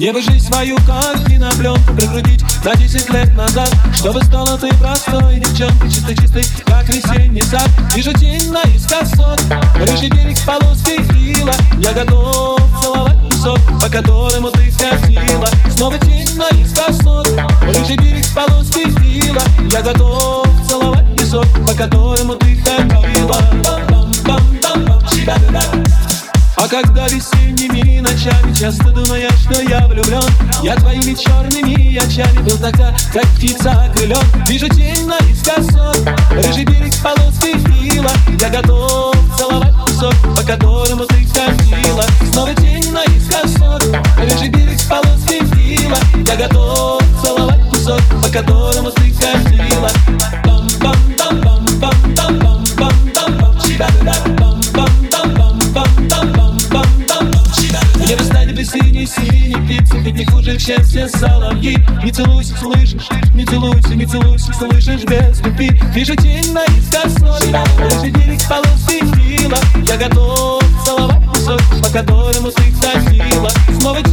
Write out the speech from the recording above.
Мне бы жизнь свою как кинопленку прикрутить на десять лет назад Чтобы стала ты простой девчонкой, чистой-чистой, как весенний сад. Вижу тень наискосок, рыжий берег с ила. Я готов целовать песок, по которому ты скользила Снова тень наискосок, рыжий берег с ила. Я готов целовать песок, по которому ты ходила когда весенними ночами часто думаешь, что я влюблен Я твоими черными очами был тогда, как птица окрылен Вижу тень наискосок, рыжий берег полоской фила Я готов целовать песок, по которому ты ходила Снова тень наискосок, рыжий берег полоской фила Я готов целовать песок, по которому ты птицы Ведь не хуже, чем все соловьи. Не целуйся, слышишь, не целуйся, не целуйся Слышишь без любви. Вижу тень наискосок Даже берег полосы фила Я готов целовать песок По которому ты ходишь